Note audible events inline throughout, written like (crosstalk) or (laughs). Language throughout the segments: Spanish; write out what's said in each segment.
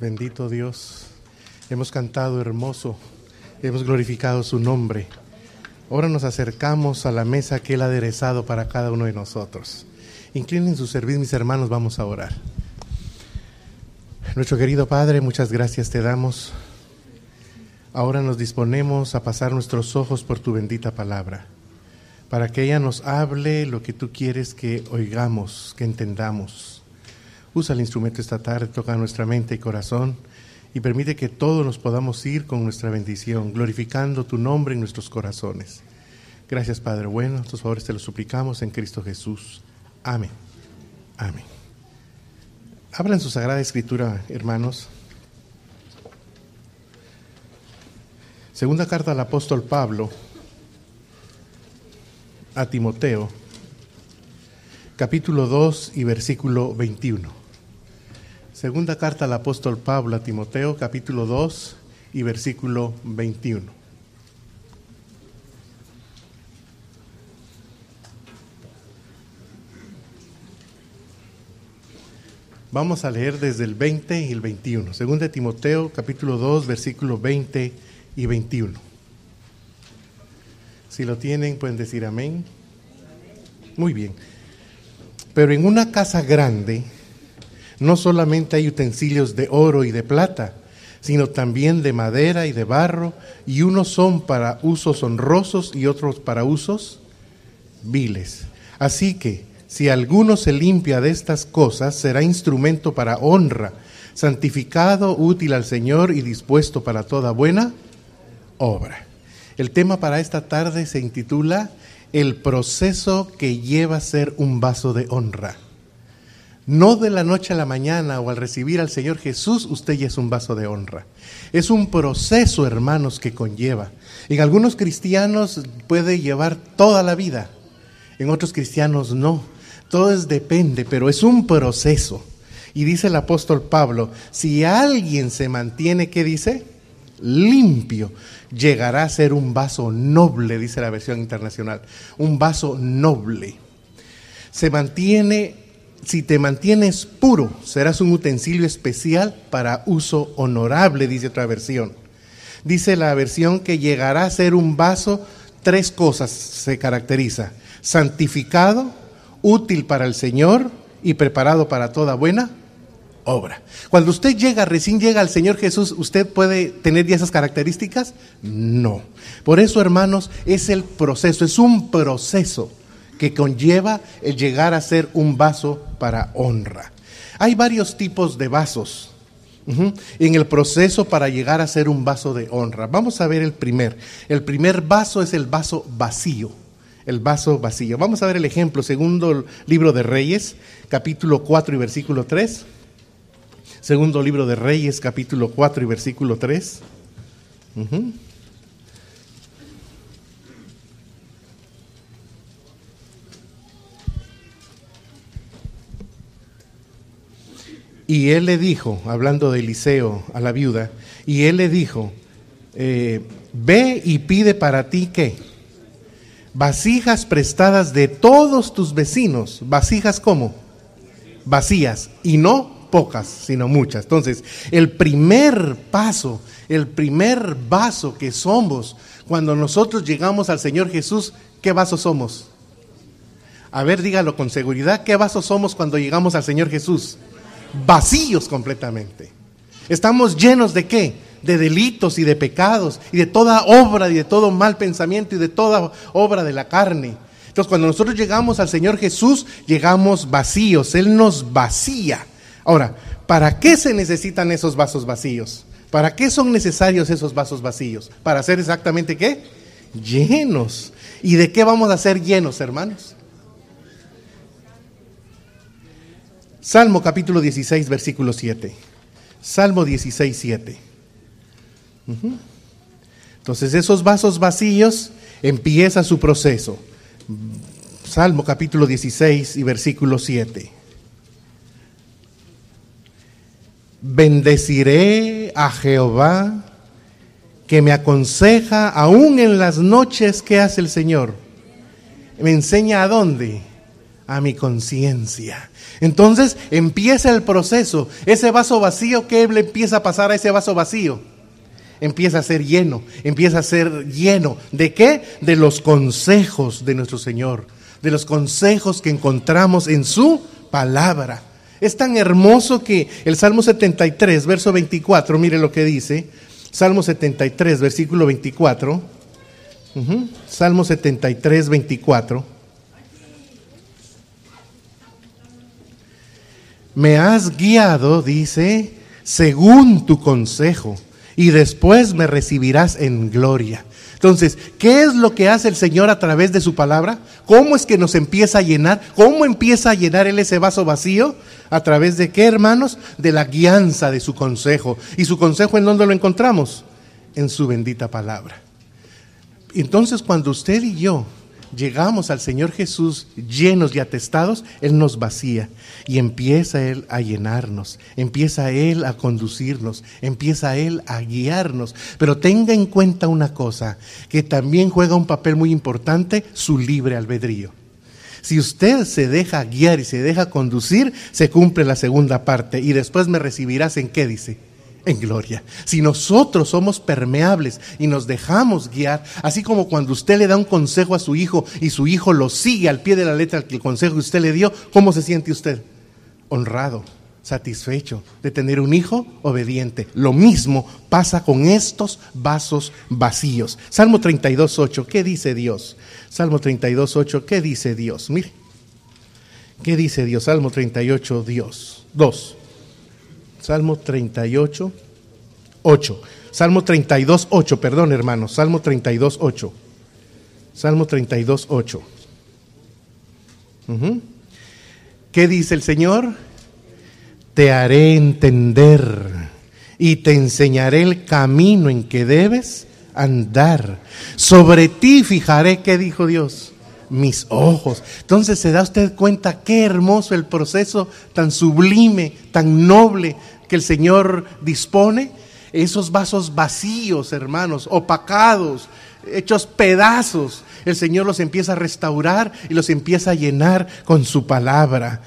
Bendito Dios. Hemos cantado hermoso, hemos glorificado su nombre. Ahora nos acercamos a la mesa que Él ha aderezado para cada uno de nosotros. Inclinen su servicio, mis hermanos, vamos a orar. Nuestro querido Padre, muchas gracias te damos. Ahora nos disponemos a pasar nuestros ojos por tu bendita palabra, para que ella nos hable lo que tú quieres que oigamos, que entendamos. Usa el instrumento esta tarde, toca nuestra mente y corazón y permite que todos nos podamos ir con nuestra bendición, glorificando tu nombre en nuestros corazones. Gracias, Padre bueno. Tus favores te los suplicamos en Cristo Jesús. Amén. Amén. Habla en su Sagrada Escritura, hermanos. Segunda carta al apóstol Pablo a Timoteo, capítulo 2 y versículo 21. Segunda carta al apóstol Pablo a Timoteo, capítulo 2 y versículo 21. Vamos a leer desde el 20 y el 21. Segunda Timoteo, capítulo 2, versículo 20 y 21. Si lo tienen, pueden decir amén. Muy bien. Pero en una casa grande, no solamente hay utensilios de oro y de plata, sino también de madera y de barro, y unos son para usos honrosos y otros para usos viles. Así que, si alguno se limpia de estas cosas, será instrumento para honra, santificado, útil al Señor y dispuesto para toda buena obra. El tema para esta tarde se intitula El proceso que lleva a ser un vaso de honra. No de la noche a la mañana o al recibir al Señor Jesús, usted ya es un vaso de honra. Es un proceso, hermanos, que conlleva. En algunos cristianos puede llevar toda la vida, en otros cristianos no. Todo es depende, pero es un proceso. Y dice el apóstol Pablo, si alguien se mantiene, ¿qué dice? Limpio, llegará a ser un vaso noble, dice la versión internacional, un vaso noble. Se mantiene si te mantienes puro, serás un utensilio especial para uso honorable, dice otra versión. Dice la versión que llegará a ser un vaso, tres cosas se caracteriza. Santificado, útil para el Señor y preparado para toda buena obra. Cuando usted llega, recién llega al Señor Jesús, ¿usted puede tener ya esas características? No. Por eso, hermanos, es el proceso, es un proceso que conlleva el llegar a ser un vaso para honra. Hay varios tipos de vasos en el proceso para llegar a ser un vaso de honra. Vamos a ver el primer. El primer vaso es el vaso vacío. El vaso vacío. Vamos a ver el ejemplo, segundo libro de Reyes, capítulo 4 y versículo 3. Segundo libro de Reyes, capítulo 4 y versículo 3. Y él le dijo, hablando de Eliseo a la viuda, y él le dijo, eh, ve y pide para ti qué? Vasijas prestadas de todos tus vecinos. ¿Vasijas cómo? Vacías. Y no pocas, sino muchas. Entonces, el primer paso, el primer vaso que somos cuando nosotros llegamos al Señor Jesús, ¿qué vaso somos? A ver, dígalo con seguridad, ¿qué vaso somos cuando llegamos al Señor Jesús? Vacíos completamente. Estamos llenos de qué? De delitos y de pecados y de toda obra y de todo mal pensamiento y de toda obra de la carne. Entonces cuando nosotros llegamos al Señor Jesús, llegamos vacíos, Él nos vacía. Ahora, ¿para qué se necesitan esos vasos vacíos? ¿Para qué son necesarios esos vasos vacíos? ¿Para ser exactamente qué? Llenos. ¿Y de qué vamos a ser llenos, hermanos? Salmo capítulo 16, versículo 7. Salmo 16, 7. Entonces esos vasos vacíos empieza su proceso. Salmo capítulo 16 y versículo 7. Bendeciré a Jehová que me aconseja aún en las noches que hace el Señor. Me enseña a dónde a mi conciencia. Entonces empieza el proceso. Ese vaso vacío, ¿qué le empieza a pasar a ese vaso vacío? Empieza a ser lleno, empieza a ser lleno. ¿De qué? De los consejos de nuestro Señor, de los consejos que encontramos en su palabra. Es tan hermoso que el Salmo 73, verso 24, mire lo que dice. Salmo 73, versículo 24. Salmo 73, 24. Me has guiado, dice, según tu consejo, y después me recibirás en gloria. Entonces, ¿qué es lo que hace el Señor a través de su palabra? ¿Cómo es que nos empieza a llenar? ¿Cómo empieza a llenar Él ese vaso vacío? ¿A través de qué, hermanos? De la guianza de su consejo. ¿Y su consejo en dónde lo encontramos? En su bendita palabra. Entonces, cuando usted y yo llegamos al Señor Jesús llenos y atestados, Él nos vacía y empieza Él a llenarnos, empieza Él a conducirnos, empieza Él a guiarnos. Pero tenga en cuenta una cosa, que también juega un papel muy importante, su libre albedrío. Si usted se deja guiar y se deja conducir, se cumple la segunda parte y después me recibirás en qué dice en gloria. Si nosotros somos permeables y nos dejamos guiar, así como cuando usted le da un consejo a su hijo y su hijo lo sigue al pie de la letra el consejo que usted le dio, ¿cómo se siente usted? Honrado, satisfecho de tener un hijo obediente. Lo mismo pasa con estos vasos vacíos. Salmo 32.8, ¿qué dice Dios? Salmo 32.8, ¿qué dice Dios? Mire, ¿qué dice Dios? Salmo 38, Dios. 2. Salmo 38, 8. Salmo 32, 8, perdón hermanos. Salmo 32, 8. Salmo 32, 8. ¿Qué dice el Señor? Te haré entender y te enseñaré el camino en que debes andar. Sobre ti fijaré, ¿qué dijo Dios? Mis ojos. Entonces se da usted cuenta qué hermoso el proceso tan sublime, tan noble que el Señor dispone. Esos vasos vacíos, hermanos, opacados, hechos pedazos, el Señor los empieza a restaurar y los empieza a llenar con su palabra.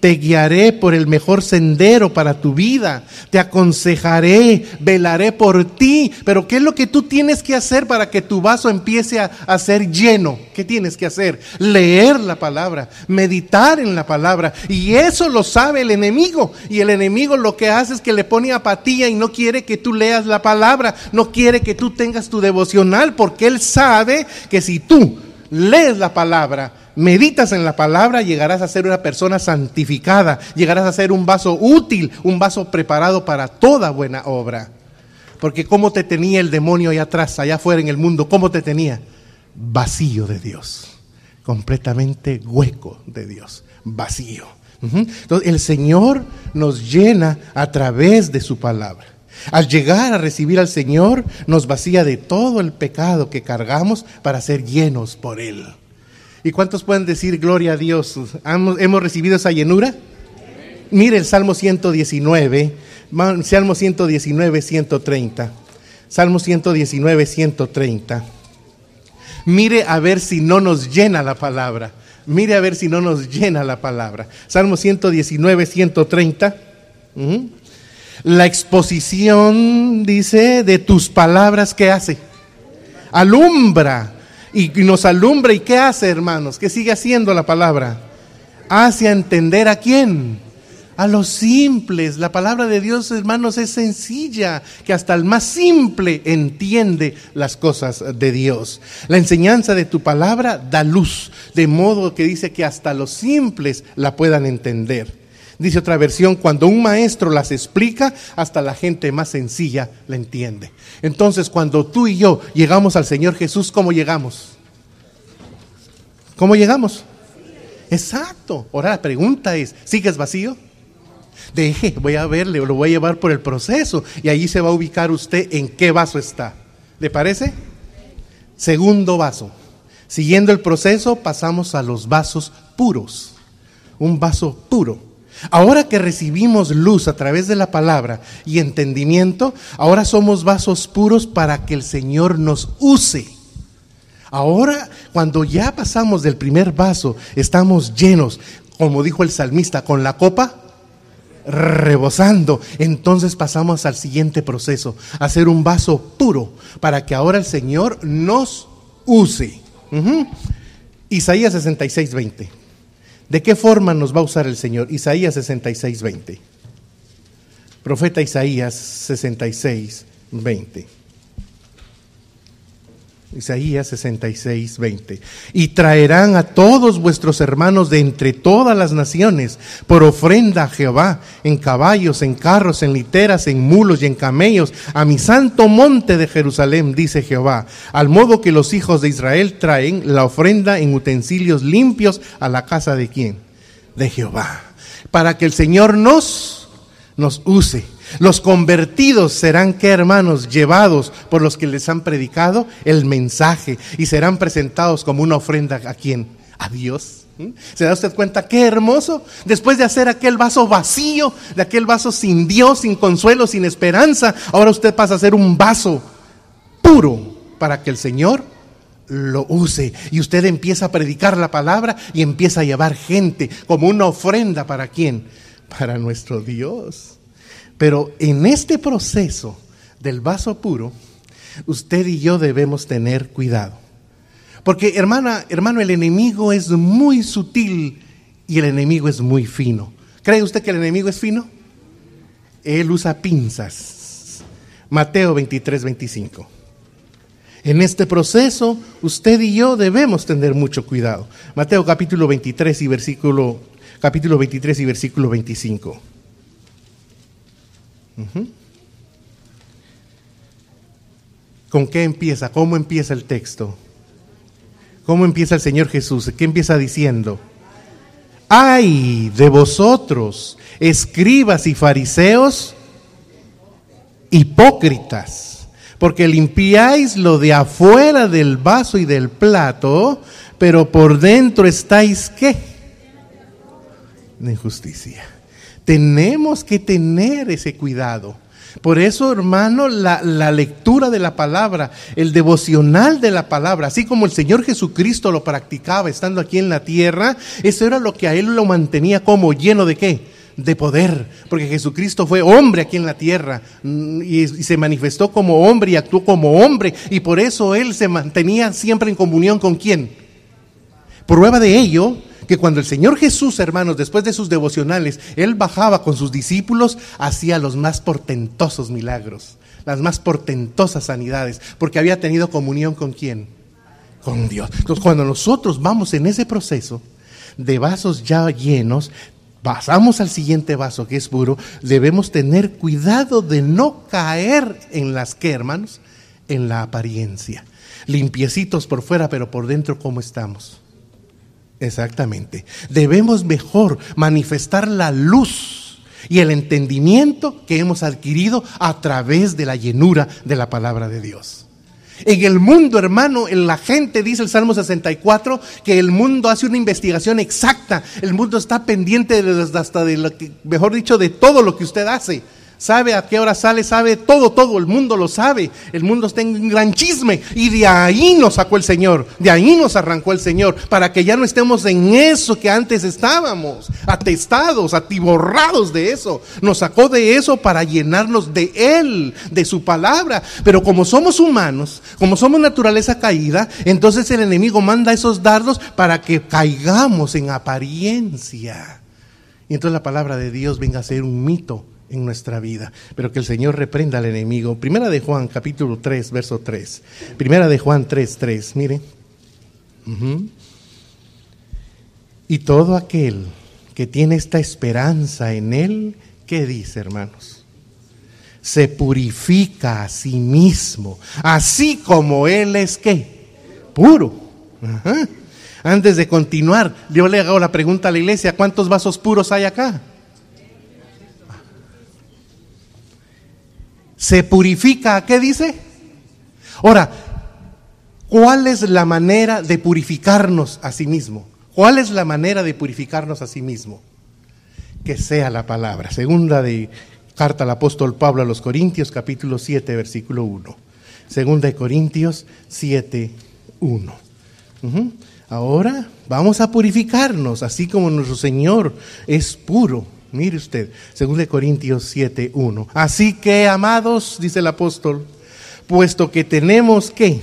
Te guiaré por el mejor sendero para tu vida. Te aconsejaré, velaré por ti. Pero ¿qué es lo que tú tienes que hacer para que tu vaso empiece a, a ser lleno? ¿Qué tienes que hacer? Leer la palabra, meditar en la palabra. Y eso lo sabe el enemigo. Y el enemigo lo que hace es que le pone apatía y no quiere que tú leas la palabra. No quiere que tú tengas tu devocional porque él sabe que si si tú lees la palabra, meditas en la palabra, llegarás a ser una persona santificada, llegarás a ser un vaso útil, un vaso preparado para toda buena obra. Porque ¿cómo te tenía el demonio allá atrás, allá afuera en el mundo? ¿Cómo te tenía? Vacío de Dios, completamente hueco de Dios, vacío. Entonces el Señor nos llena a través de su palabra. Al llegar a recibir al Señor, nos vacía de todo el pecado que cargamos para ser llenos por Él. ¿Y cuántos pueden decir gloria a Dios? ¿Hemos recibido esa llenura? Mire el Salmo 119, Salmo 119, 130. Salmo 119, 130. Mire a ver si no nos llena la palabra. Mire a ver si no nos llena la palabra. Salmo 119, 130. La exposición, dice, de tus palabras, ¿qué hace? Alumbra. Y nos alumbra. ¿Y qué hace, hermanos? ¿Qué sigue haciendo la palabra? Hace entender a quién. A los simples. La palabra de Dios, hermanos, es sencilla, que hasta el más simple entiende las cosas de Dios. La enseñanza de tu palabra da luz, de modo que dice que hasta los simples la puedan entender. Dice otra versión, cuando un maestro las explica, hasta la gente más sencilla la entiende. Entonces, cuando tú y yo llegamos al Señor Jesús, ¿cómo llegamos? ¿Cómo llegamos? Exacto. Ahora la pregunta es, ¿sigues vacío? Deje, voy a verle, lo voy a llevar por el proceso y allí se va a ubicar usted en qué vaso está. ¿Le parece? Segundo vaso. Siguiendo el proceso, pasamos a los vasos puros. Un vaso puro. Ahora que recibimos luz a través de la palabra y entendimiento, ahora somos vasos puros para que el Señor nos use. Ahora, cuando ya pasamos del primer vaso, estamos llenos, como dijo el salmista, con la copa rebosando. Entonces pasamos al siguiente proceso, hacer un vaso puro, para que ahora el Señor nos use. Isaías 66, 20. ¿De qué forma nos va a usar el Señor? Isaías 66, 20. Profeta Isaías 66, 20. Isaías 66, 20. Y traerán a todos vuestros hermanos de entre todas las naciones por ofrenda a Jehová, en caballos, en carros, en literas, en mulos y en camellos, a mi santo monte de Jerusalén, dice Jehová. Al modo que los hijos de Israel traen la ofrenda en utensilios limpios a la casa de quién? De Jehová. Para que el Señor nos, nos use los convertidos serán, ¿qué hermanos? Llevados por los que les han predicado el mensaje y serán presentados como una ofrenda a quién? A Dios. ¿Mm? ¿Se da usted cuenta qué hermoso? Después de hacer aquel vaso vacío, de aquel vaso sin Dios, sin consuelo, sin esperanza, ahora usted pasa a ser un vaso puro para que el Señor lo use. Y usted empieza a predicar la palabra y empieza a llevar gente como una ofrenda para quién? Para nuestro Dios. Pero en este proceso del vaso puro, usted y yo debemos tener cuidado. Porque hermana, hermano, el enemigo es muy sutil y el enemigo es muy fino. ¿Cree usted que el enemigo es fino? Él usa pinzas. Mateo 23, 25. En este proceso, usted y yo debemos tener mucho cuidado. Mateo capítulo 23 y versículo capítulo 23 y versículo 25. ¿Con qué empieza? ¿Cómo empieza el texto? ¿Cómo empieza el Señor Jesús? ¿Qué empieza diciendo? Ay de vosotros, escribas y fariseos, hipócritas, porque limpiáis lo de afuera del vaso y del plato, pero por dentro estáis qué? De injusticia. Tenemos que tener ese cuidado. Por eso, hermano, la, lectura de la palabra, el devocional de la palabra, así como el Señor Jesucristo lo practicaba estando aquí en la tierra, eso era lo que a él lo mantenía como lleno de qué? De poder, porque Jesucristo fue hombre aquí en la tierra mm, y, y se manifestó como hombre y actuó como hombre, y por eso él se mantenía siempre en comunión con quién. Prueba de ello que cuando el Señor Jesús, hermanos, después de sus devocionales, Él bajaba con sus discípulos, hacía los más portentosos milagros, las más portentosas sanidades, porque había tenido comunión con quién? Con Dios. Entonces, cuando nosotros vamos en ese proceso de vasos ya llenos, pasamos al siguiente vaso que es puro, debemos tener cuidado de no caer en las que, hermanos, en la apariencia. Limpiecitos por fuera, pero por dentro, ¿cómo estamos? Exactamente. Debemos mejor manifestar la luz y el entendimiento que hemos adquirido a través de la llenura de la palabra de Dios. En el mundo, hermano, en la gente dice el Salmo 64 que el mundo hace una investigación exacta. El mundo está pendiente de, hasta de lo que, mejor dicho, de todo lo que usted hace sabe a qué hora sale, sabe todo, todo, el mundo lo sabe. El mundo está en un gran chisme y de ahí nos sacó el Señor, de ahí nos arrancó el Señor, para que ya no estemos en eso que antes estábamos, atestados, atiborrados de eso. Nos sacó de eso para llenarnos de Él, de su palabra. Pero como somos humanos, como somos naturaleza caída, entonces el enemigo manda esos dardos para que caigamos en apariencia. Y entonces la palabra de Dios venga a ser un mito en nuestra vida, pero que el Señor reprenda al enemigo. Primera de Juan, capítulo 3, verso 3. Primera de Juan 3, 3, mire. Y todo aquel que tiene esta esperanza en Él, ¿qué dice, hermanos? Se purifica a sí mismo, así como Él es qué? Puro. Antes de continuar, yo le hago la pregunta a la iglesia, ¿cuántos vasos puros hay acá? Se purifica, ¿qué dice? Ahora, ¿cuál es la manera de purificarnos a sí mismo? ¿Cuál es la manera de purificarnos a sí mismo? Que sea la palabra. Segunda de carta al apóstol Pablo a los Corintios, capítulo 7, versículo 1. Segunda de Corintios 7, 1. Ahora vamos a purificarnos, así como nuestro Señor es puro. Mire usted, 2 Corintios 7, 1. Así que, amados, dice el apóstol, puesto que tenemos que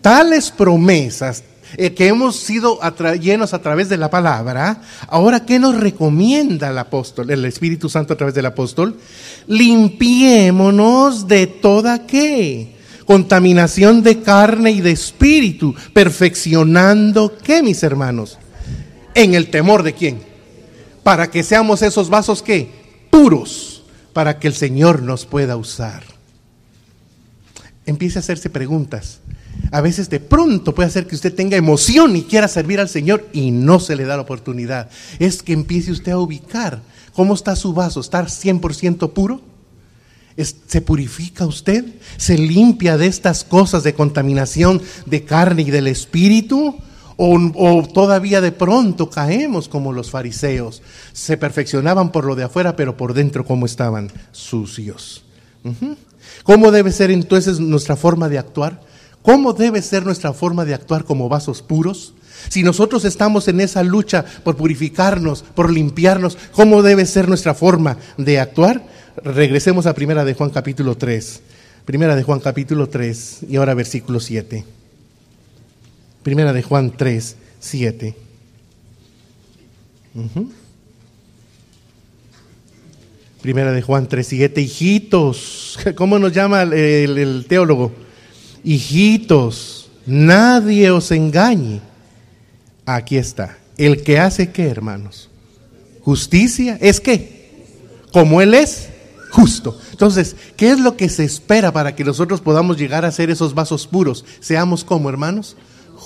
tales promesas eh, que hemos sido llenos a través de la palabra, ahora ¿qué nos recomienda el apóstol, el Espíritu Santo a través del apóstol? Limpiémonos de toda qué? Contaminación de carne y de espíritu, perfeccionando qué, mis hermanos? En el temor de quién? Para que seamos esos vasos qué? Puros, para que el Señor nos pueda usar. Empiece a hacerse preguntas a veces de pronto puede hacer que usted tenga emoción y quiera servir al Señor y no se le da la oportunidad. Es que empiece usted a ubicar cómo está su vaso, ¿está 100% puro? ¿Se purifica usted? ¿Se limpia de estas cosas de contaminación de carne y del espíritu? O, o, todavía de pronto caemos como los fariseos. Se perfeccionaban por lo de afuera, pero por dentro cómo estaban sucios. ¿Cómo debe ser entonces nuestra forma de actuar? ¿Cómo debe ser nuestra forma de actuar como vasos puros? Si nosotros estamos en esa lucha por purificarnos, por limpiarnos, ¿cómo debe ser nuestra forma de actuar? Regresemos a Primera de Juan capítulo 3. Primera de Juan capítulo 3 y ahora versículo 7. Primera de Juan 3, 7. Primera de Juan 3, 7. Hijitos, (laughs) ¿cómo nos llama el teólogo? hijitos, nadie os engañe. Aquí está. El que hace qué, hermanos? Justicia. ¿Es qué? Como Él es justo. Entonces, ¿qué es lo que se espera para que nosotros podamos llegar a ser esos vasos puros? Seamos como, hermanos,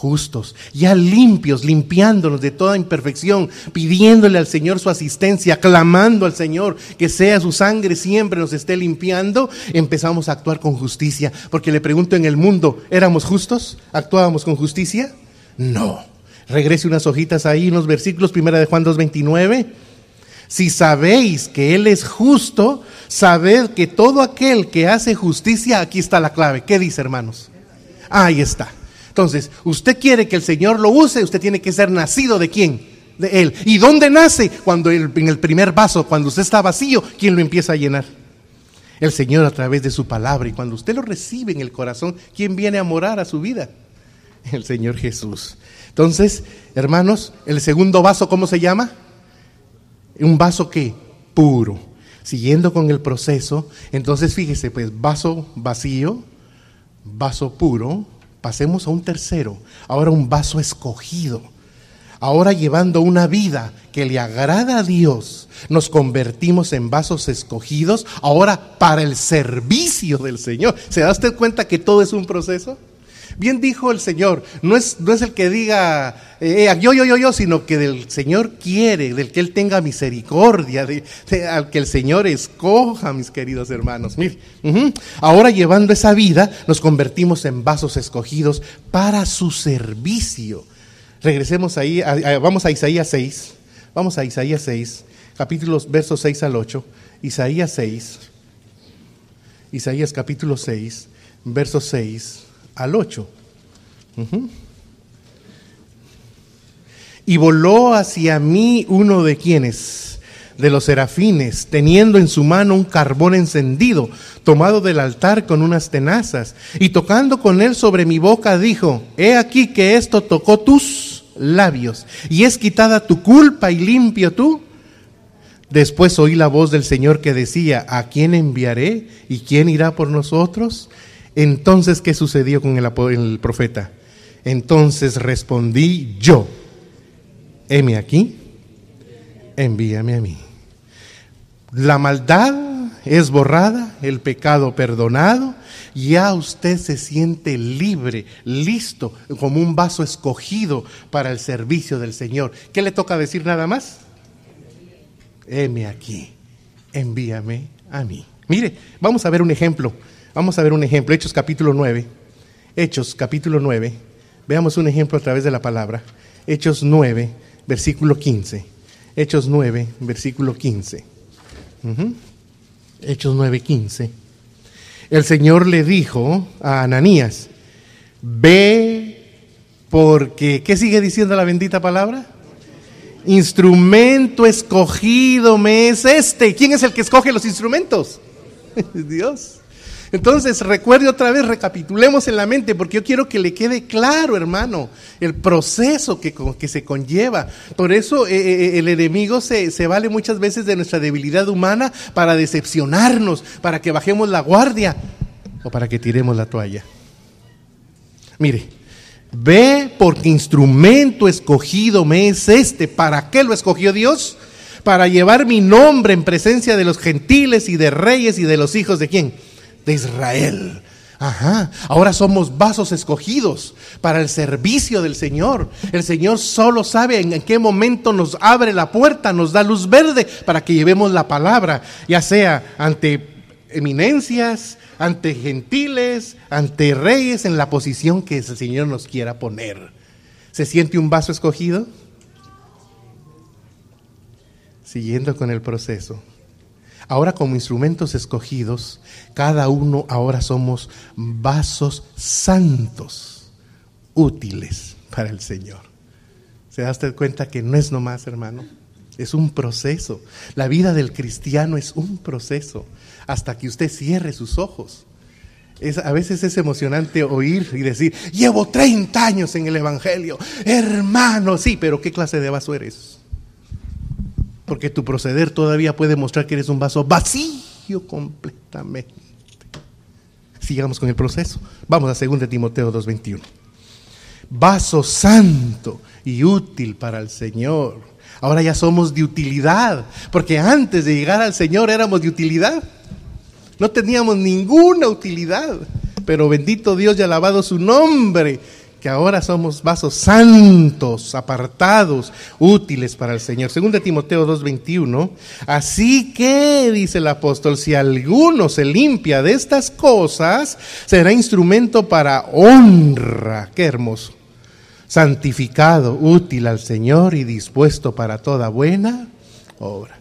justos, ya limpios, limpiándonos de toda imperfección, pidiéndole al Señor su asistencia, clamando al Señor que sea su sangre siempre nos esté limpiando, empezamos a actuar con justicia. Porque le pregunto en el mundo, ¿éramos justos? ¿Actuábamos con justicia? No. Regrese unas hojitas ahí, unos versículos, primera de Juan 2.29. Si sabéis que Él es justo, sabed que todo aquel que hace justicia, aquí está la clave. ¿Qué dice, hermanos? Ahí está. Entonces, usted quiere que el Señor lo use, usted tiene que ser nacido de quién? De Él. ¿Y dónde nace? Cuando en el primer vaso, cuando usted está vacío, ¿quién lo empieza a llenar? El Señor a través de su palabra. Y cuando usted lo recibe en el corazón, ¿quién viene a morar a su vida? El Señor Jesús. Entonces, hermanos, el segundo vaso, ¿cómo se llama? Un vaso que puro. Siguiendo con el proceso, entonces fíjese, pues vaso vacío, vaso puro, Pasemos a un tercero, ahora un vaso escogido. Ahora llevando una vida que le agrada a Dios, nos convertimos en vasos escogidos, ahora para el servicio del Señor. ¿Se da usted cuenta que todo es un proceso? Bien dijo el Señor, no es, el que diga eh, yo, yo, yo, yo, sino que del Señor quiere, del que Él tenga misericordia, al que el Señor escoja, mis queridos hermanos. Ahora llevando esa vida, nos convertimos en vasos escogidos para su servicio. Regresemos ahí, vamos a Isaías 6, vamos a Isaías 6, capítulos, versos 6 al 8, Isaías 6, Isaías capítulo 6, versos 6 al 8. Y voló hacia mí uno de quienes, de los serafines, teniendo en su mano un carbón encendido, tomado del altar con unas tenazas, y tocando con él sobre mi boca, dijo, he aquí que esto tocó tus labios, y es quitada tu culpa y limpio tú. Después oí la voz del Señor que decía, ¿a quién enviaré? ¿Y quién irá por nosotros? Entonces, ¿qué sucedió con el, profeta? Entonces respondí yo, heme aquí, envíame a mí. La maldad es borrada, el pecado perdonado, ya usted se siente libre, listo, como un vaso escogido para el servicio del Señor. ¿Qué le toca decir nada más? Heme aquí, envíame a mí. Mire, vamos a ver un ejemplo Vamos a ver un ejemplo, Hechos capítulo 9. Hechos capítulo 9. Veamos un ejemplo a través de la palabra. Hechos 9, versículo 15. Hechos 9, versículo 15. Hechos 9, 15. El Señor le dijo a Ananías, ve Porque, ¿qué sigue diciendo la bendita palabra? Instrumento escogido me es este. ¿Quién es el que escoge los instrumentos? (laughs) Dios. Entonces, recuerde otra vez, recapitulemos en la mente, porque yo quiero que le quede claro, hermano, el proceso que, que se conlleva. Por eso eh, eh, el enemigo se, se vale muchas veces de nuestra debilidad humana para decepcionarnos, para que bajemos la guardia o para que tiremos la toalla. Mire, ve porque instrumento escogido me es este. ¿Para qué lo escogió Dios? Para llevar mi nombre en presencia de los gentiles y de reyes y de los hijos de quién? De Israel. Ajá, ahora somos vasos escogidos para el servicio del Señor. El Señor solo sabe en qué momento nos abre la puerta, nos da luz verde para que llevemos la palabra, ya sea ante eminencias, ante gentiles, ante reyes, en la posición que el Señor nos quiera poner. ¿Se siente un vaso escogido? Siguiendo con el proceso. Ahora como instrumentos escogidos, cada uno ahora somos vasos santos, útiles para el Señor. ¿Se da usted cuenta que no es nomás, hermano? Es un proceso. La vida del cristiano es un proceso hasta que usted cierre sus ojos. A veces es emocionante oír y decir, llevo 30 años en el Evangelio, hermano, sí, pero ¿qué clase de vaso eres? Porque tu proceder todavía puede mostrar que eres un vaso vacío completamente. Sigamos con el proceso. Vamos a 2 Timoteo 2.21. Vaso santo y útil para el Señor. Ahora ya somos de utilidad, porque antes de llegar al Señor éramos de utilidad. No teníamos ninguna utilidad, pero bendito Dios y alabado su nombre que ahora somos vasos santos, apartados, útiles para el Señor. Según de Timoteo 2:21, así que, dice el apóstol, si alguno se limpia de estas cosas, será instrumento para honra. Qué hermoso. Santificado, útil al Señor y dispuesto para toda buena obra.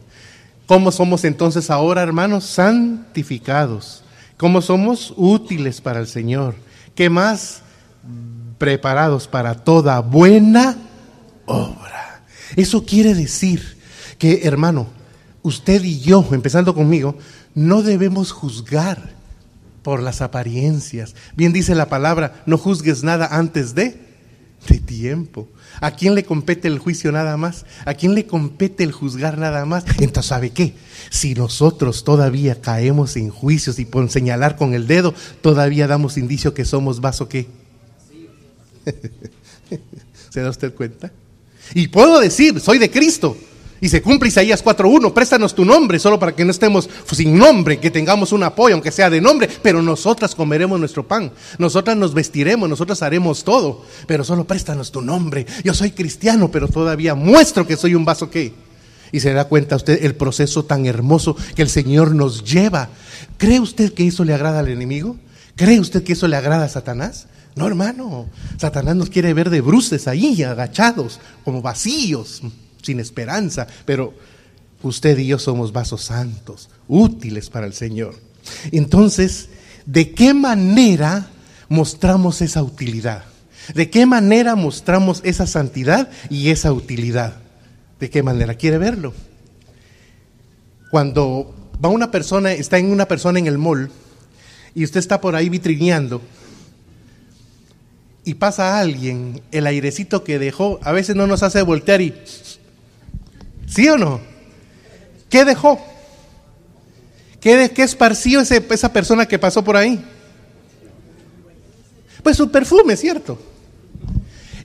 ¿Cómo somos entonces ahora, hermanos? Santificados. ¿Cómo somos útiles para el Señor? ¿Qué más? Preparados para toda buena obra. Eso quiere decir que, hermano, usted y yo, empezando conmigo, no debemos juzgar por las apariencias. Bien dice la palabra, no juzgues nada antes de, de tiempo. ¿A quién le compete el juicio nada más? ¿A quién le compete el juzgar nada más? Entonces, ¿sabe qué? Si nosotros todavía caemos en juicios y por señalar con el dedo, todavía damos indicio que somos vaso qué? (laughs) ¿Se da usted cuenta? Y puedo decir, soy de Cristo. Y se cumple Isaías 4.1, préstanos tu nombre, solo para que no estemos sin nombre, que tengamos un apoyo, aunque sea de nombre, pero nosotras comeremos nuestro pan, nosotras nos vestiremos, nosotras haremos todo, pero solo préstanos tu nombre. Yo soy cristiano, pero todavía muestro que soy un vaso que... Y se da cuenta usted el proceso tan hermoso que el Señor nos lleva. ¿Cree usted que eso le agrada al enemigo? ¿Cree usted que eso le agrada a Satanás? No, hermano, Satanás nos quiere ver de bruces ahí, agachados, como vacíos, sin esperanza, pero usted y yo somos vasos santos, útiles para el Señor. Entonces, ¿de qué manera mostramos esa utilidad? ¿De qué manera mostramos esa santidad y esa utilidad? ¿De qué manera? ¿Quiere verlo? Cuando va una persona, está en una persona en el mall y usted está por ahí vitrineando, y pasa alguien, el airecito que dejó, a veces no nos hace voltear y... ¿Sí o no? ¿Qué dejó? ¿Qué, esparció ese, esa persona que pasó por ahí? Pues su perfume, ¿cierto?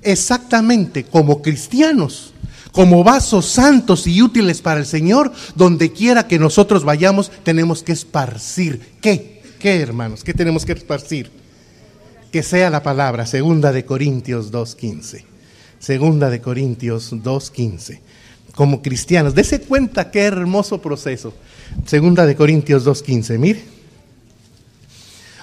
Exactamente, como cristianos, como vasos santos y útiles para el Señor, donde quiera que nosotros vayamos, tenemos que esparcir. ¿Qué? ¿Qué, hermanos? ¿Qué tenemos que esparcir? Que sea la palabra, segunda de Corintios 2.15. Segunda de Corintios 2.15. Como cristianos, dése cuenta qué hermoso proceso. Segunda de Corintios 2.15, mire.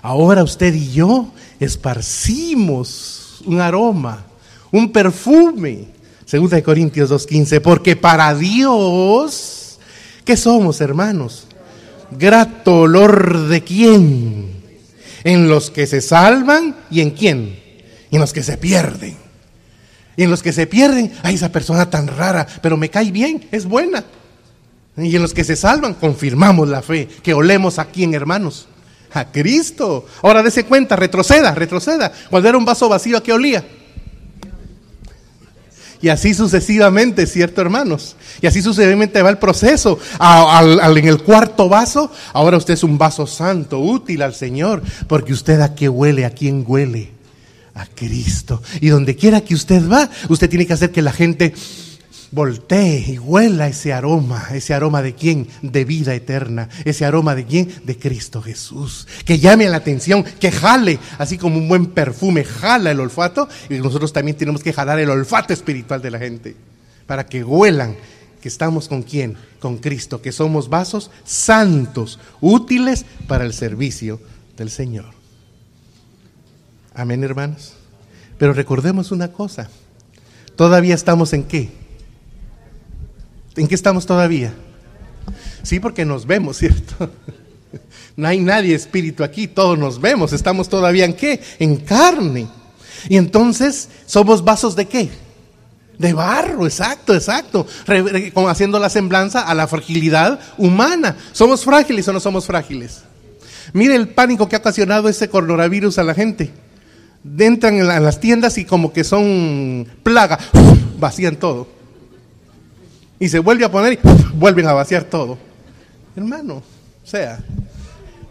Ahora usted y yo esparcimos un aroma, un perfume. Segunda de Corintios 2.15, porque para Dios, ¿qué somos hermanos? Grato olor de quién? En los que se salvan y en quién, en los que se pierden. Y en los que se pierden, ay, esa persona tan rara, pero me cae bien, es buena. Y en los que se salvan, confirmamos la fe que olemos aquí en hermanos. A Cristo. Ahora dése cuenta, retroceda, retroceda. Cuando era un vaso vacío, ¿a qué olía? Y así sucesivamente, ¿cierto, hermanos? Y así sucesivamente va el proceso. en el cuarto vaso, ahora usted es un vaso santo, útil al Señor, porque usted a qué huele, a quién huele. A Cristo. Y donde quiera que usted va, usted tiene que hacer que la gente voltee y huela ese aroma, ese aroma de quién? De vida eterna, ese aroma de quién? De Cristo Jesús. Que llame la atención, que jale, así como un buen perfume jala el olfato, y nosotros también tenemos que jalar el olfato espiritual de la gente, para que huelan que estamos con quién? Con Cristo, que somos vasos santos, útiles para el servicio del Señor. Amén, hermanos. Pero recordemos una cosa, todavía estamos en qué? ¿En qué estamos todavía? Sí, porque nos vemos, (laughs) ¿cierto? No hay nadie espíritu aquí, todos nos vemos, estamos todavía en qué? En carne. Y entonces, ¿somos vasos de qué? De barro, exacto, exacto. haciendo la semblanza a la fragilidad humana. ¿Somos frágiles o no somos frágiles? Mire el pánico que ha ocasionado ese coronavirus a la gente. Entran en las tiendas y como que son plaga, vacían todo y se vuelve a poner y vuelven a vaciar todo. Hermano, o sea,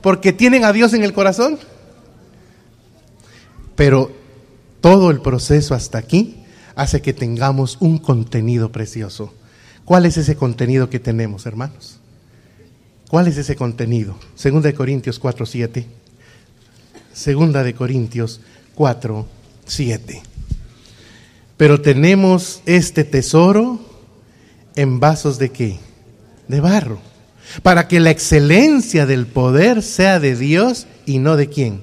porque tienen a Dios en el corazón. Pero todo el proceso hasta aquí hace que tengamos un contenido precioso. ¿Cuál es ese contenido que tenemos, hermanos? ¿Cuál es ese contenido? Segunda de Corintios 4, 7. Segunda de Corintios 4, 7. Pero tenemos este tesoro en vasos de qué? De barro. Para que la excelencia del poder sea de Dios y no de quién?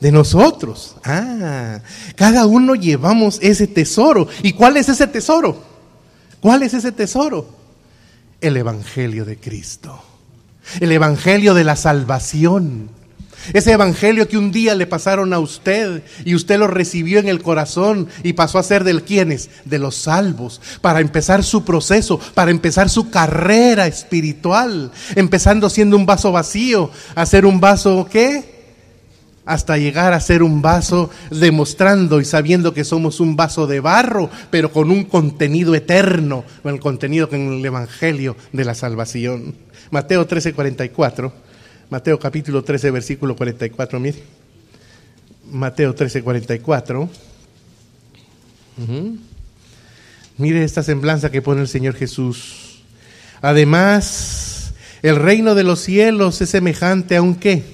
De nosotros. Ah, cada uno llevamos ese tesoro. ¿Y cuál es ese tesoro? ¿Cuál es ese tesoro? El Evangelio de Cristo. El Evangelio de la salvación. Ese evangelio que un día le pasaron a usted y usted lo recibió en el corazón y pasó a ser del quienes, de los salvos, para empezar su proceso, para empezar su carrera espiritual, empezando siendo un vaso vacío, a ser un vaso ¿qué? Hasta llegar a ser un vaso demostrando y sabiendo que somos un vaso de barro, pero con un contenido eterno, con el contenido en el evangelio de la salvación. Mateo 13, 44. Mateo capítulo 13, versículo 44, mire. Mateo 13, 44. Mire esta semblanza que pone el Señor Jesús. Además, el reino de los cielos es semejante a un qué?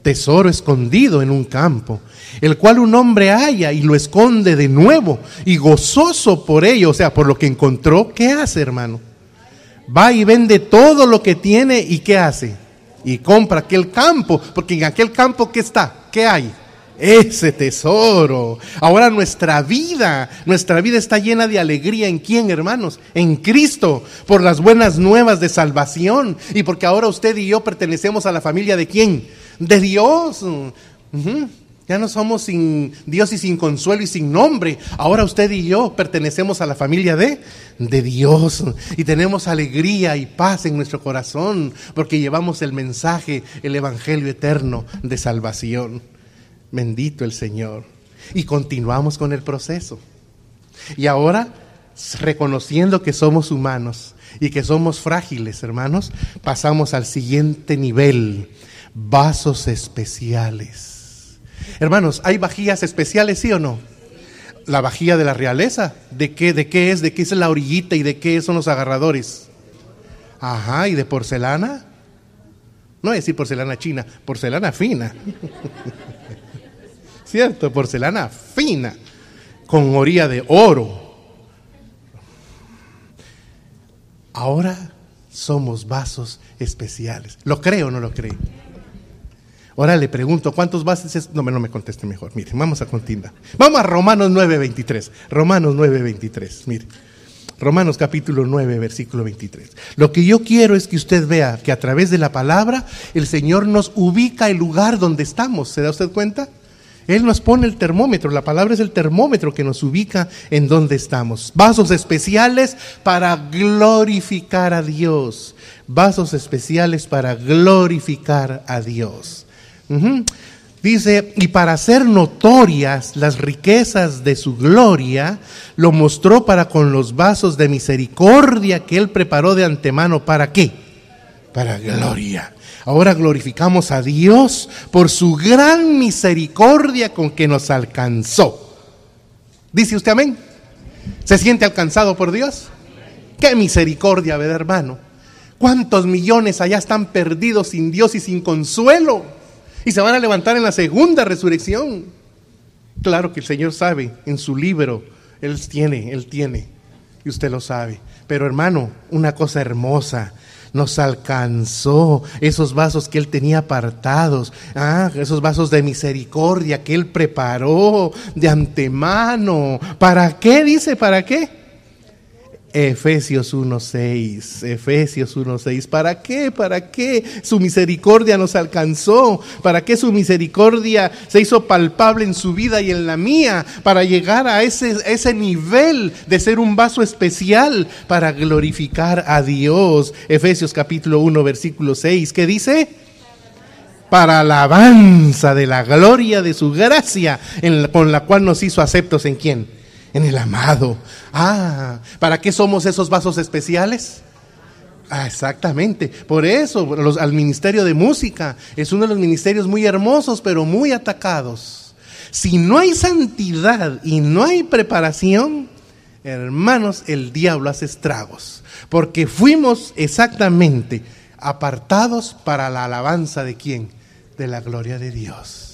Tesoro escondido en un campo, el cual un hombre halla y lo esconde de nuevo, y gozoso por ello, o sea, por lo que encontró, ¿qué hace, hermano? Va y vende todo lo que tiene y ¿qué hace? Y compra aquel campo, porque en aquel campo ¿qué está? ¿Qué hay? Ese tesoro. Ahora nuestra vida, nuestra vida está llena de alegría. ¿En quién, hermanos? En Cristo, por las buenas nuevas de salvación. Y porque ahora usted y yo pertenecemos a la familia de quién? De Dios. Ya no somos sin Dios y sin consuelo y sin nombre. Ahora usted y yo pertenecemos a la familia de, de Dios y tenemos alegría y paz en nuestro corazón porque llevamos el mensaje, el Evangelio eterno de salvación. Bendito el Señor. Y continuamos con el proceso. Y ahora, reconociendo que somos humanos y que somos frágiles, hermanos, pasamos al siguiente nivel, vasos especiales Hermanos, ¿hay vajillas especiales, sí o no? La vajilla de la realeza, ¿de qué, de qué es? ¿De qué es la orillita y de qué son los agarradores? Ajá, ¿y de porcelana? No es decir porcelana china, porcelana fina. (laughs) ¿Cierto? Porcelana fina, con orilla de oro. Ahora somos vasos especiales. ¿Lo cree o no lo cree? Ahora le pregunto, ¿cuántos bases es? No, no me conteste mejor. Mire, vamos a continuar. Vamos a Romanos 9:23. Romanos 9:23. Mire. Romanos capítulo 9, versículo 23. Lo que yo quiero es que usted vea que a través de la palabra el Señor nos ubica el lugar donde estamos. ¿Se da usted cuenta? Él nos pone el termómetro, la palabra es el termómetro que nos ubica en donde estamos. Vasos especiales para glorificar a Dios. Vasos especiales para glorificar a Dios. Dice, y para hacer notorias las riquezas de su gloria, lo mostró para con los vasos de misericordia que él preparó de antemano. ¿Para qué? Para gloria. Ahora glorificamos a Dios por su gran misericordia con que nos alcanzó. ¿Dice usted amén? ¿Se siente alcanzado por Dios? ¡Qué misericordia, ¿verdad, hermano! ¿Cuántos millones allá están perdidos sin Dios y sin consuelo? Y se van a levantar en la segunda resurrección. Claro que el Señor sabe, en su libro, Él tiene, Él tiene, y usted lo sabe. Pero hermano, una cosa hermosa, nos alcanzó esos vasos que Él tenía apartados, ah, esos vasos de misericordia que Él preparó de antemano. ¿Para qué? Dice, ¿para qué? Efesios 1.6, Efesios 1.6. ¿Para qué? ¿Para qué su misericordia nos alcanzó? ¿Para qué su misericordia se hizo palpable en su vida y en la mía? Para llegar a ese, ese nivel de ser un vaso especial para glorificar a Dios. Efesios capítulo 1, versículo 6. ¿Qué dice? Para alabanza de la gloria de su gracia, con la cual nos hizo aceptos en quién? En el amado. Ah, ¿para qué somos esos vasos especiales? Ah, exactamente. Por eso, al ministerio de música es uno de los ministerios muy hermosos, pero muy atacados. Si no hay santidad y no hay preparación, hermanos, el diablo hace estragos. Porque fuimos exactamente apartados para la alabanza de quién? De la gloria de Dios.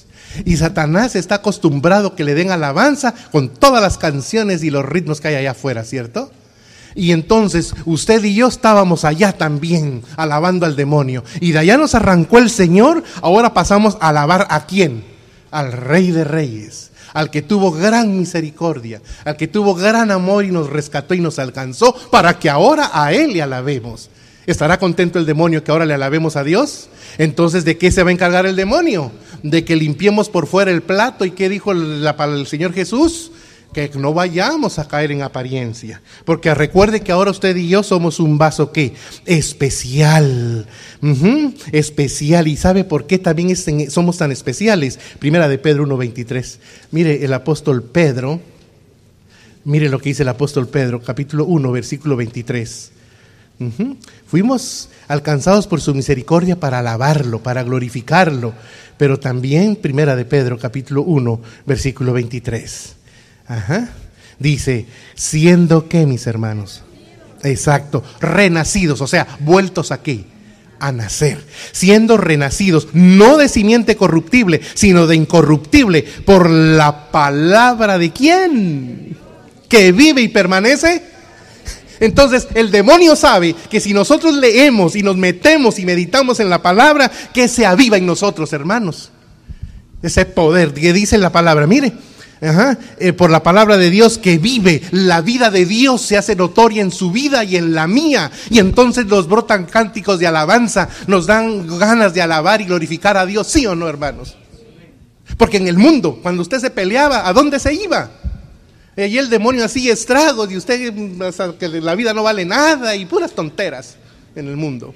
Y Satanás está acostumbrado que le den alabanza con todas las canciones y los ritmos que hay allá afuera, ¿cierto? Y entonces usted y yo estábamos allá también alabando al demonio. Y de allá nos arrancó el Señor, ahora pasamos a alabar a quién? Al Rey de Reyes, al que tuvo gran misericordia, al que tuvo gran amor y nos rescató y nos alcanzó para que ahora a Él le alabemos. ¿Estará contento el demonio que ahora le alabemos a Dios? Entonces, ¿de qué se va a encargar el demonio? De que limpiemos por fuera el plato. ¿Y qué dijo el Señor Jesús? Que no vayamos a caer en apariencia. Porque recuerde que ahora usted y yo somos un vaso que especial. especial. ¿Y sabe por qué también somos tan especiales? Primera de Pedro 1.23. Mire, el apóstol Pedro. Mire lo que dice el apóstol Pedro, capítulo 1, versículo 23. Fuimos alcanzados por su misericordia para alabarlo, para glorificarlo, pero también, primera de Pedro, capítulo 1, versículo 23. Ajá. Dice, siendo que, mis hermanos, exacto, renacidos, o sea, vueltos aquí a nacer, siendo renacidos, no de simiente corruptible, sino de incorruptible, por la palabra de quién, que vive y permanece entonces el demonio sabe que si nosotros leemos y nos metemos y meditamos en la palabra, que se aviva en nosotros, hermanos. Ese poder que dice la palabra, mire, eh, por la palabra de Dios que vive, la vida de Dios se hace notoria en su vida y en la mía. Y entonces nos brotan cánticos de alabanza, nos dan ganas de alabar y glorificar a Dios, sí o no, hermanos. Porque en el mundo, cuando usted se peleaba, ¿a dónde se iba? Y el demonio así estragos y usted que la vida no vale nada y puras tonteras en el mundo.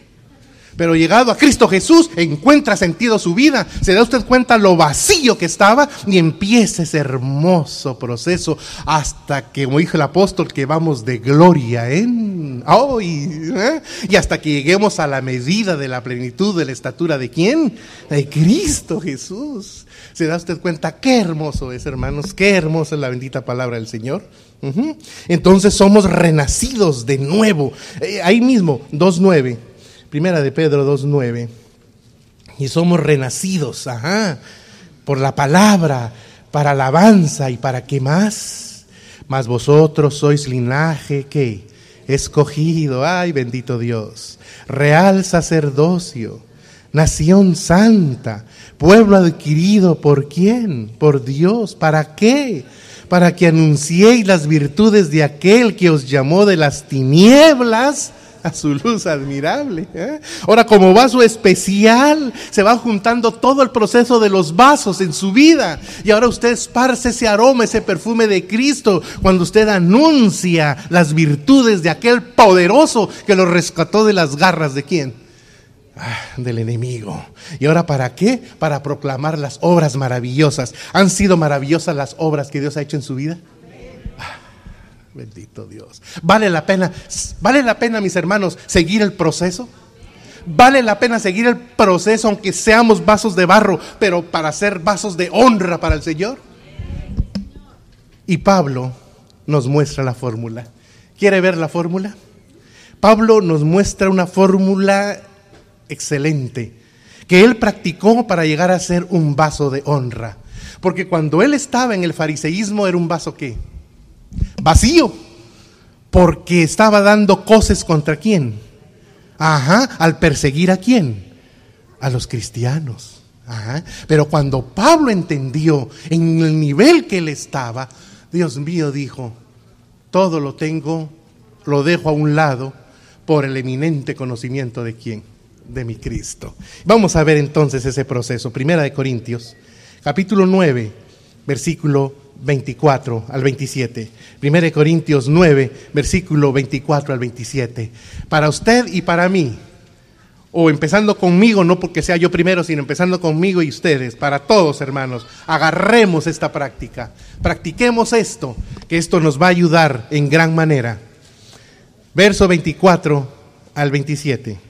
Pero llegado a Cristo Jesús, encuentra sentido su vida, se da usted cuenta lo vacío que estaba y empieza ese hermoso proceso hasta que, como dijo el apóstol, que vamos de gloria en hoy. ¿eh? Y hasta que lleguemos a la medida de la plenitud de la estatura de quién? De Cristo Jesús. ¿Se da usted cuenta qué hermoso es, hermanos? Qué hermosa es la bendita palabra del Señor. Entonces somos renacidos de nuevo. Eh, ahí mismo, 2.9, primera de Pedro 2.9. Y somos renacidos, ajá, por la palabra, para alabanza y para qué más. Mas vosotros sois linaje que escogido, ay bendito Dios, real sacerdocio, nación santa Pueblo adquirido por quién? Por Dios. ¿Para qué? Para que anunciéis las virtudes de aquel que os llamó de las tinieblas a su luz admirable. ¿eh? Ahora, como vaso especial, se va juntando todo el proceso de los vasos en su vida. Y ahora usted esparce ese aroma, ese perfume de Cristo, cuando usted anuncia las virtudes de aquel poderoso que lo rescató de las garras de quién? Ah, del enemigo. ¿Y ahora para qué? Para proclamar las obras maravillosas. ¿Han sido maravillosas las obras que Dios ha hecho en su vida? Bendito Dios. ¿Vale la pena, vale la pena, mis hermanos, seguir el proceso? ¿Vale la pena seguir el proceso aunque seamos vasos de barro, pero para ser vasos de honra para el Señor? Y Pablo nos muestra la fórmula. ¿Quiere ver la fórmula? Pablo nos muestra una fórmula excelente que él practicó para llegar a ser un vaso de honra. Porque cuando él estaba en el fariseísmo era un vaso que vacío, porque estaba dando cosas contra quién. Ajá, al perseguir a quién? A los cristianos. Ajá. Pero cuando Pablo entendió en el nivel que él estaba, Dios mío dijo, todo lo tengo, lo dejo a un lado por el eminente conocimiento de quién, de mi Cristo. Vamos a ver entonces ese proceso. Primera de Corintios, capítulo 9, versículo 24 al 27. 1 Corintios 9, versículo 24 al 27. Para usted y para mí, o empezando conmigo, no porque sea yo primero, sino empezando conmigo y ustedes, para todos hermanos, agarremos esta práctica, practiquemos esto, que esto nos va a ayudar en gran manera. Verso 24 al 27.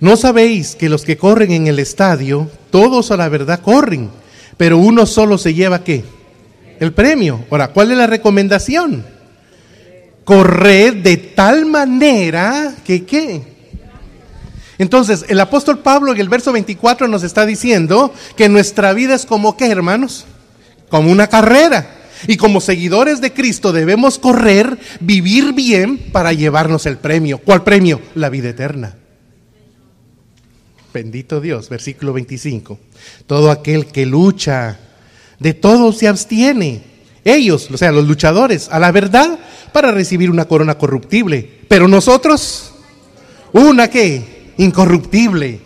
¿No sabéis que los que corren en el estadio, todos a la verdad corren? pero uno solo se lleva qué? El premio. Ahora, ¿cuál es la recomendación? Correr de tal manera que qué. Entonces, el apóstol Pablo en el verso 24 nos está diciendo que nuestra vida es como qué, hermanos? Como una carrera. Y como seguidores de Cristo debemos correr, vivir bien para llevarnos el premio. ¿Cuál premio? La vida eterna. Bendito Dios, versículo 25. Todo aquel que lucha, de todo se abstiene. Ellos, o sea, los luchadores, a la verdad, para recibir una corona corruptible. Pero nosotros, una que, incorruptible.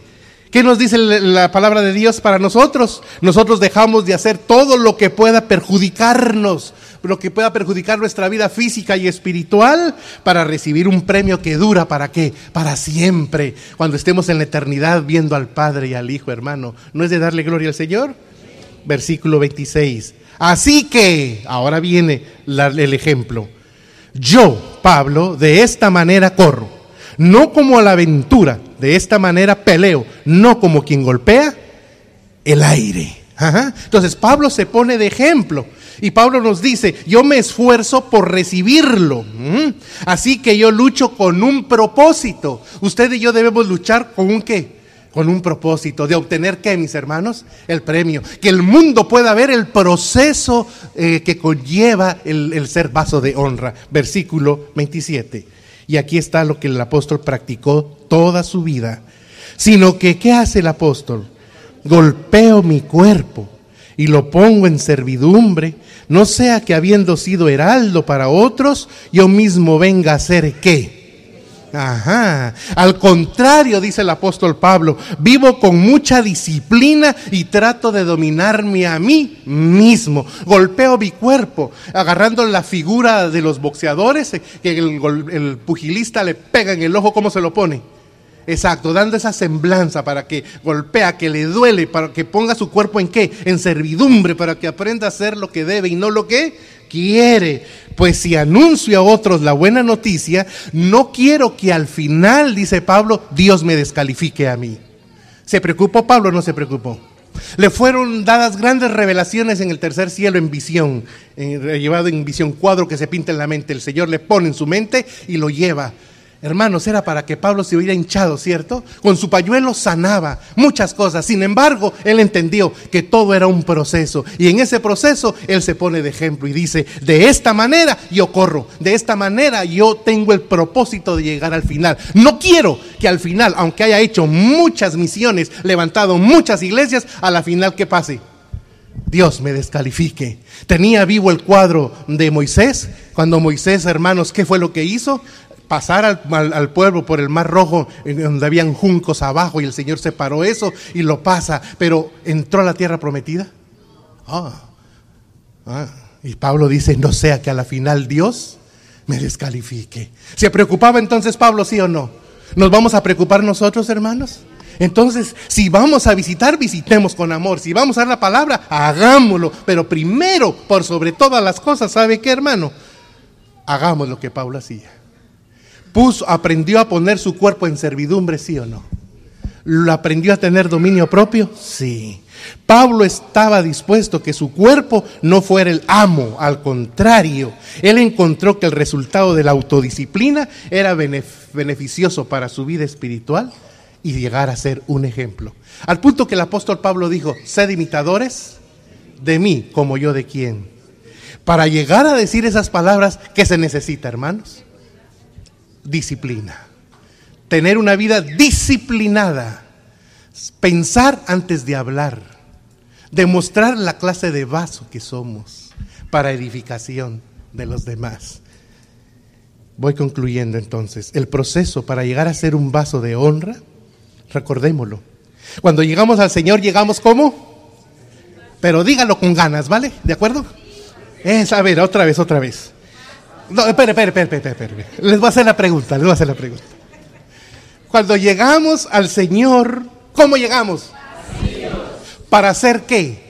¿Qué nos dice la palabra de Dios para nosotros? Nosotros dejamos de hacer todo lo que pueda perjudicarnos lo que pueda perjudicar nuestra vida física y espiritual para recibir un premio que dura para qué? Para siempre, cuando estemos en la eternidad viendo al Padre y al Hijo, hermano. ¿No es de darle gloria al Señor? Versículo 26. Así que, ahora viene el ejemplo. Yo, Pablo, de esta manera corro, no como a la aventura, de esta manera peleo, no como quien golpea el aire. Entonces Pablo se pone de ejemplo. Y Pablo nos dice, yo me esfuerzo por recibirlo. Así que yo lucho con un propósito. Usted y yo debemos luchar con un qué? Con un propósito de obtener qué, mis hermanos? El premio. Que el mundo pueda ver el proceso eh, que conlleva el, el ser vaso de honra. Versículo 27. Y aquí está lo que el apóstol practicó toda su vida. Sino que, ¿qué hace el apóstol? Golpeo mi cuerpo y lo pongo en servidumbre, no sea que habiendo sido heraldo para otros, yo mismo venga a ser qué. Ajá. Al contrario, dice el apóstol Pablo, vivo con mucha disciplina y trato de dominarme a mí mismo. Golpeo mi cuerpo, agarrando la figura de los boxeadores, que el, el pugilista le pega en el ojo, ¿cómo se lo pone? Exacto, dando esa semblanza para que golpea, que le duele, para que ponga su cuerpo en qué? En servidumbre, para que aprenda a hacer lo que debe y no lo que quiere. Pues si anuncio a otros la buena noticia, no quiero que al final, dice Pablo, Dios me descalifique a mí. ¿Se preocupó Pablo o no se preocupó? Le fueron dadas grandes revelaciones en el tercer cielo en visión, llevado en visión, cuadro que se pinta en la mente. El Señor le pone en su mente y lo lleva Hermanos, era para que Pablo se hubiera hinchado, ¿cierto? Con su pañuelo sanaba muchas cosas. Sin embargo, él entendió que todo era un proceso. Y en ese proceso, él se pone de ejemplo y dice, de esta manera yo corro, de esta manera yo tengo el propósito de llegar al final. No quiero que al final, aunque haya hecho muchas misiones, levantado muchas iglesias, a la final, ¿qué pase? Dios me descalifique. Tenía vivo el cuadro de Moisés. Cuando Moisés, hermanos, ¿qué fue lo que hizo? Pasar al, pueblo por el mar rojo, donde habían juncos abajo, y el Señor separó eso y lo pasa, pero entró a la tierra prometida. Ah, ah. Y Pablo dice, no sea que a la final Dios me descalifique. ¿Se preocupaba entonces Pablo, sí o no? ¿Nos vamos a preocupar nosotros, hermanos? Entonces, si vamos a visitar, visitemos con amor. Si vamos a dar la palabra, hagámoslo. Pero primero, por sobre todas las cosas, ¿sabe qué, hermano? Hagamos lo que Pablo hacía. Puso, aprendió a poner su cuerpo en servidumbre, sí o no. ¿Lo aprendió a tener dominio propio? Sí. Pablo estaba dispuesto que su cuerpo no fuera el amo, al contrario, él encontró que el resultado de la autodisciplina era beneficioso para su vida espiritual y llegar a ser un ejemplo. Al punto que el apóstol Pablo dijo, sed imitadores de mí como yo de quién. Para llegar a decir esas palabras, ¿qué se necesita, hermanos? Disciplina. Tener una vida disciplinada. Pensar antes de hablar. Demostrar la clase de vaso que somos para edificación de los demás. Voy concluyendo entonces. El proceso para llegar a ser un vaso de honra Recordémoslo. Cuando llegamos al Señor, llegamos como. Pero dígalo con ganas, ¿vale? ¿De acuerdo? Es, a ver, otra vez, otra vez. No, espere, espere, espere, espere, espere. Les voy a hacer la pregunta, les voy a hacer la pregunta. Cuando llegamos al Señor, ¿cómo llegamos? ¿Para hacer qué?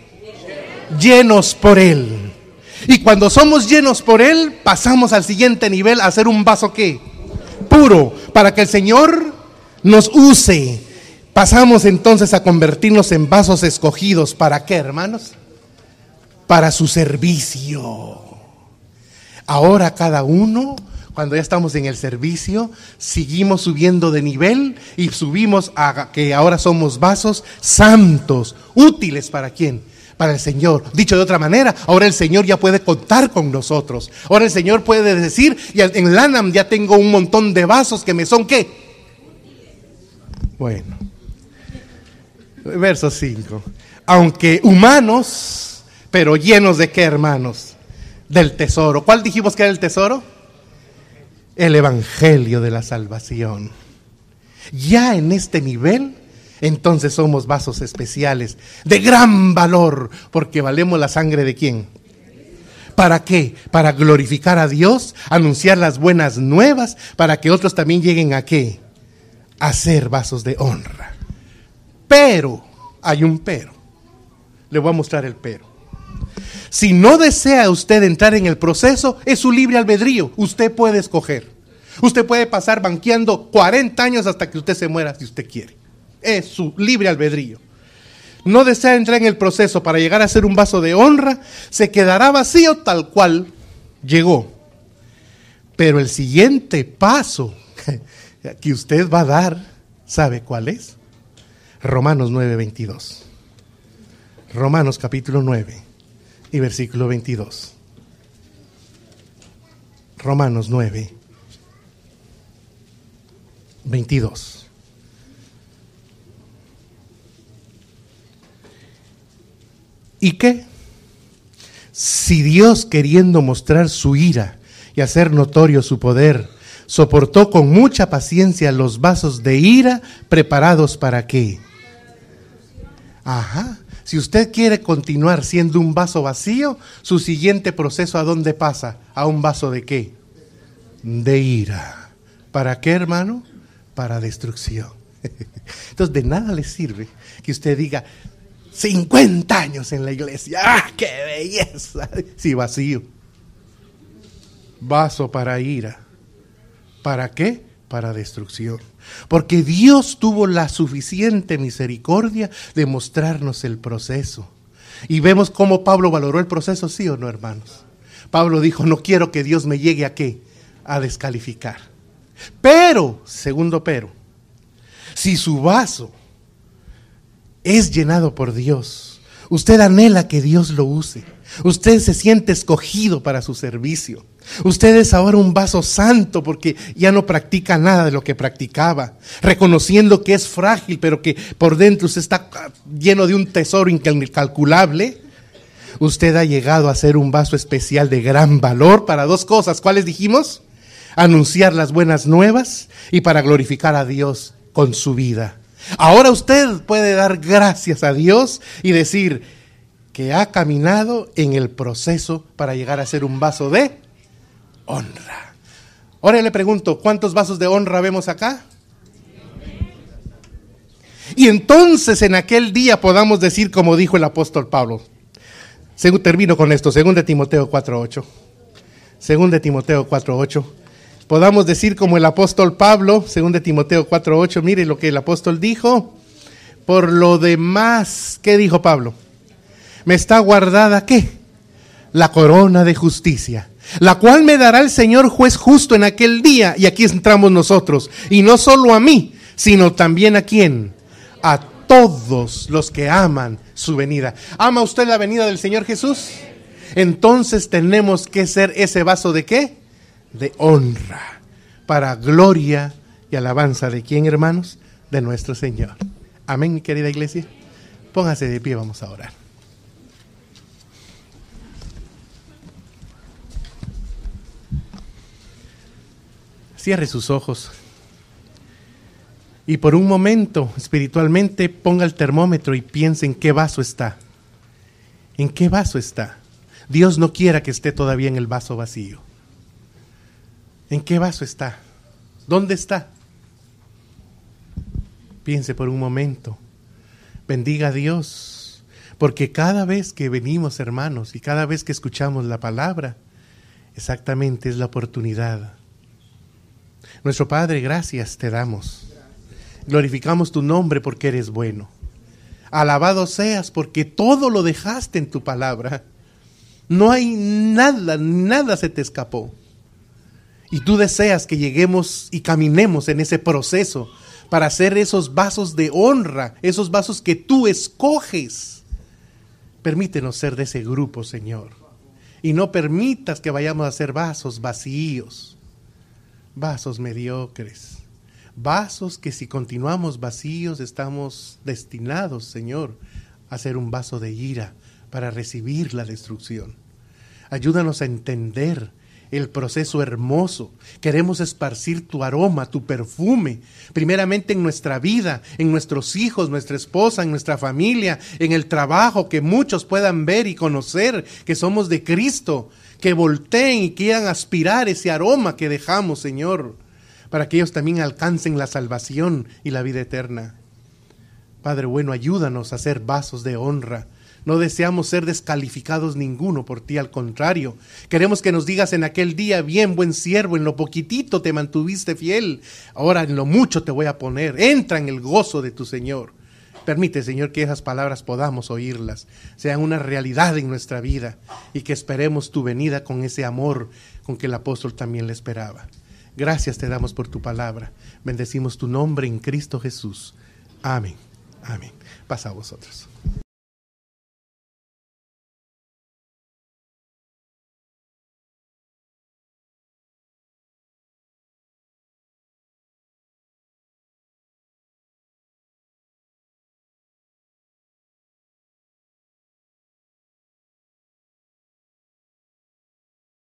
Llenos por Él. Y cuando somos llenos por Él, pasamos al siguiente nivel a hacer un vaso qué? Puro, para que el Señor nos use Pasamos entonces a convertirnos en vasos escogidos. ¿Para qué, hermanos? Para su servicio. Ahora cada uno, cuando ya estamos en el servicio, seguimos subiendo de nivel y subimos a que ahora somos vasos santos, útiles para quién? Para el Señor. Dicho de otra manera, ahora el Señor ya puede contar con nosotros. Ahora el Señor puede decir, y en Lanam ya tengo un montón de vasos que me son qué? Bueno. Verso 5. Aunque humanos, pero llenos de qué, hermanos? Del tesoro. ¿Cuál dijimos que era el tesoro? El Evangelio de la salvación. Ya en este nivel, entonces somos vasos especiales, de gran valor, porque valemos la sangre de quién? ¿Para qué? Para glorificar a Dios, anunciar las buenas nuevas, para que otros también lleguen a qué? A ser vasos de honra. Pero, hay un pero. Le voy a mostrar el pero. Si no desea usted entrar en el proceso, es su libre albedrío. Usted puede escoger. Usted puede pasar banqueando 40 años hasta que usted se muera si usted quiere. Es su libre albedrío. No desea entrar en el proceso para llegar a ser un vaso de honra, se quedará vacío tal cual llegó. Pero el siguiente paso (laughs) que usted va a dar, ¿sabe cuál es? Romanos 9, 22. Romanos capítulo 9 y versículo 22. Romanos 9, 22. ¿Y qué? Si Dios queriendo mostrar su ira y hacer notorio su poder, soportó con mucha paciencia los vasos de ira preparados para qué? Ajá. Si usted quiere continuar siendo un vaso vacío, su siguiente proceso a dónde pasa? A un vaso de qué? De ira. ¿Para qué, hermano? Para destrucción. (laughs) Entonces, de nada le sirve que usted diga 50 años en la iglesia. ¡Ah, qué belleza! (laughs) Sí, vacío. Vaso para ira. ¿Para qué? Para destrucción. Porque Dios tuvo la suficiente misericordia de mostrarnos el proceso. Y vemos cómo Pablo valoró el proceso, sí o no, hermanos. Pablo dijo, no quiero que Dios me llegue a qué? A descalificar. Pero, segundo pero, si su vaso es llenado por Dios, usted anhela que Dios lo use. Usted se siente escogido para su servicio. Usted es ahora un vaso santo porque ya no practica nada de lo que practicaba, reconociendo que es frágil, pero que por dentro usted está lleno de un tesoro incalculable. Usted ha llegado a ser un vaso especial de gran valor para dos cosas. ¿Cuáles dijimos? anunciar las buenas nuevas y para glorificar a Dios con su vida. Ahora usted puede dar gracias a Dios y decir que ha caminado en el proceso para llegar a ser un vaso de honra. Ahora le pregunto, ¿cuántos vasos de honra vemos acá? Y entonces en aquel día podamos decir como dijo el apóstol Pablo. termino con esto, según de Timoteo 4.8. Según de Timoteo 4.8 podamos decir como el apóstol Pablo, según de Timoteo 4:8, mire lo que el apóstol dijo. Por lo demás, ¿qué dijo Pablo? Me está guardada qué? La corona de justicia, la cual me dará el Señor juez justo en aquel día, y aquí entramos nosotros, y no solo a mí, sino también a quién? A todos los que aman su venida. ¿Ama usted la venida del Señor Jesús? Entonces tenemos que ser ese vaso de qué? de honra para gloria y alabanza de quién, hermanos? De nuestro Señor. Amén, mi querida iglesia. Póngase de pie, vamos a orar. Cierre sus ojos y por un momento espiritualmente ponga el termómetro y piense en qué vaso está. ¿En qué vaso está? Dios no quiera que esté todavía en el vaso vacío. ¿En qué vaso está? ¿Dónde está? Piense por un momento. Bendiga a Dios, porque cada vez que venimos, hermanos, y cada vez que escuchamos la palabra, exactamente es la oportunidad. Nuestro Padre, gracias te damos. Glorificamos tu nombre porque eres bueno. Alabado seas porque todo lo dejaste en tu palabra. No hay nada, nada se te escapó. Y tú deseas que lleguemos y caminemos en ese proceso para hacer esos vasos de honra, esos vasos que tú escoges. Permítenos ser de ese grupo, Señor. Y no permitas que vayamos a ser vasos vacíos, vasos mediocres, vasos que si continuamos vacíos estamos destinados, Señor, a ser un vaso de ira para recibir la destrucción. Ayúdanos a entender el proceso hermoso. Queremos esparcir tu aroma, tu perfume, primeramente en nuestra vida, en nuestros hijos, nuestra esposa, en nuestra familia, en el trabajo, que muchos puedan ver y conocer que somos de Cristo, que volteen y quieran aspirar ese aroma que dejamos, Señor, para que ellos también alcancen la salvación y la vida eterna. Padre bueno, ayúdanos a ser vasos de honra no deseamos ser descalificados ninguno por ti, al contrario. Queremos que nos digas en aquel día, bien, buen siervo, en lo poquitito te mantuviste fiel, ahora en lo mucho te voy a poner. Entra en el gozo de tu Señor. Permite, Señor, que esas palabras podamos oírlas, sean una realidad en nuestra vida y que esperemos tu venida con ese amor con que el apóstol también le esperaba. Gracias te damos por tu palabra. Bendecimos tu nombre en Cristo Jesús. Amén. Amén. Pasa a vosotros.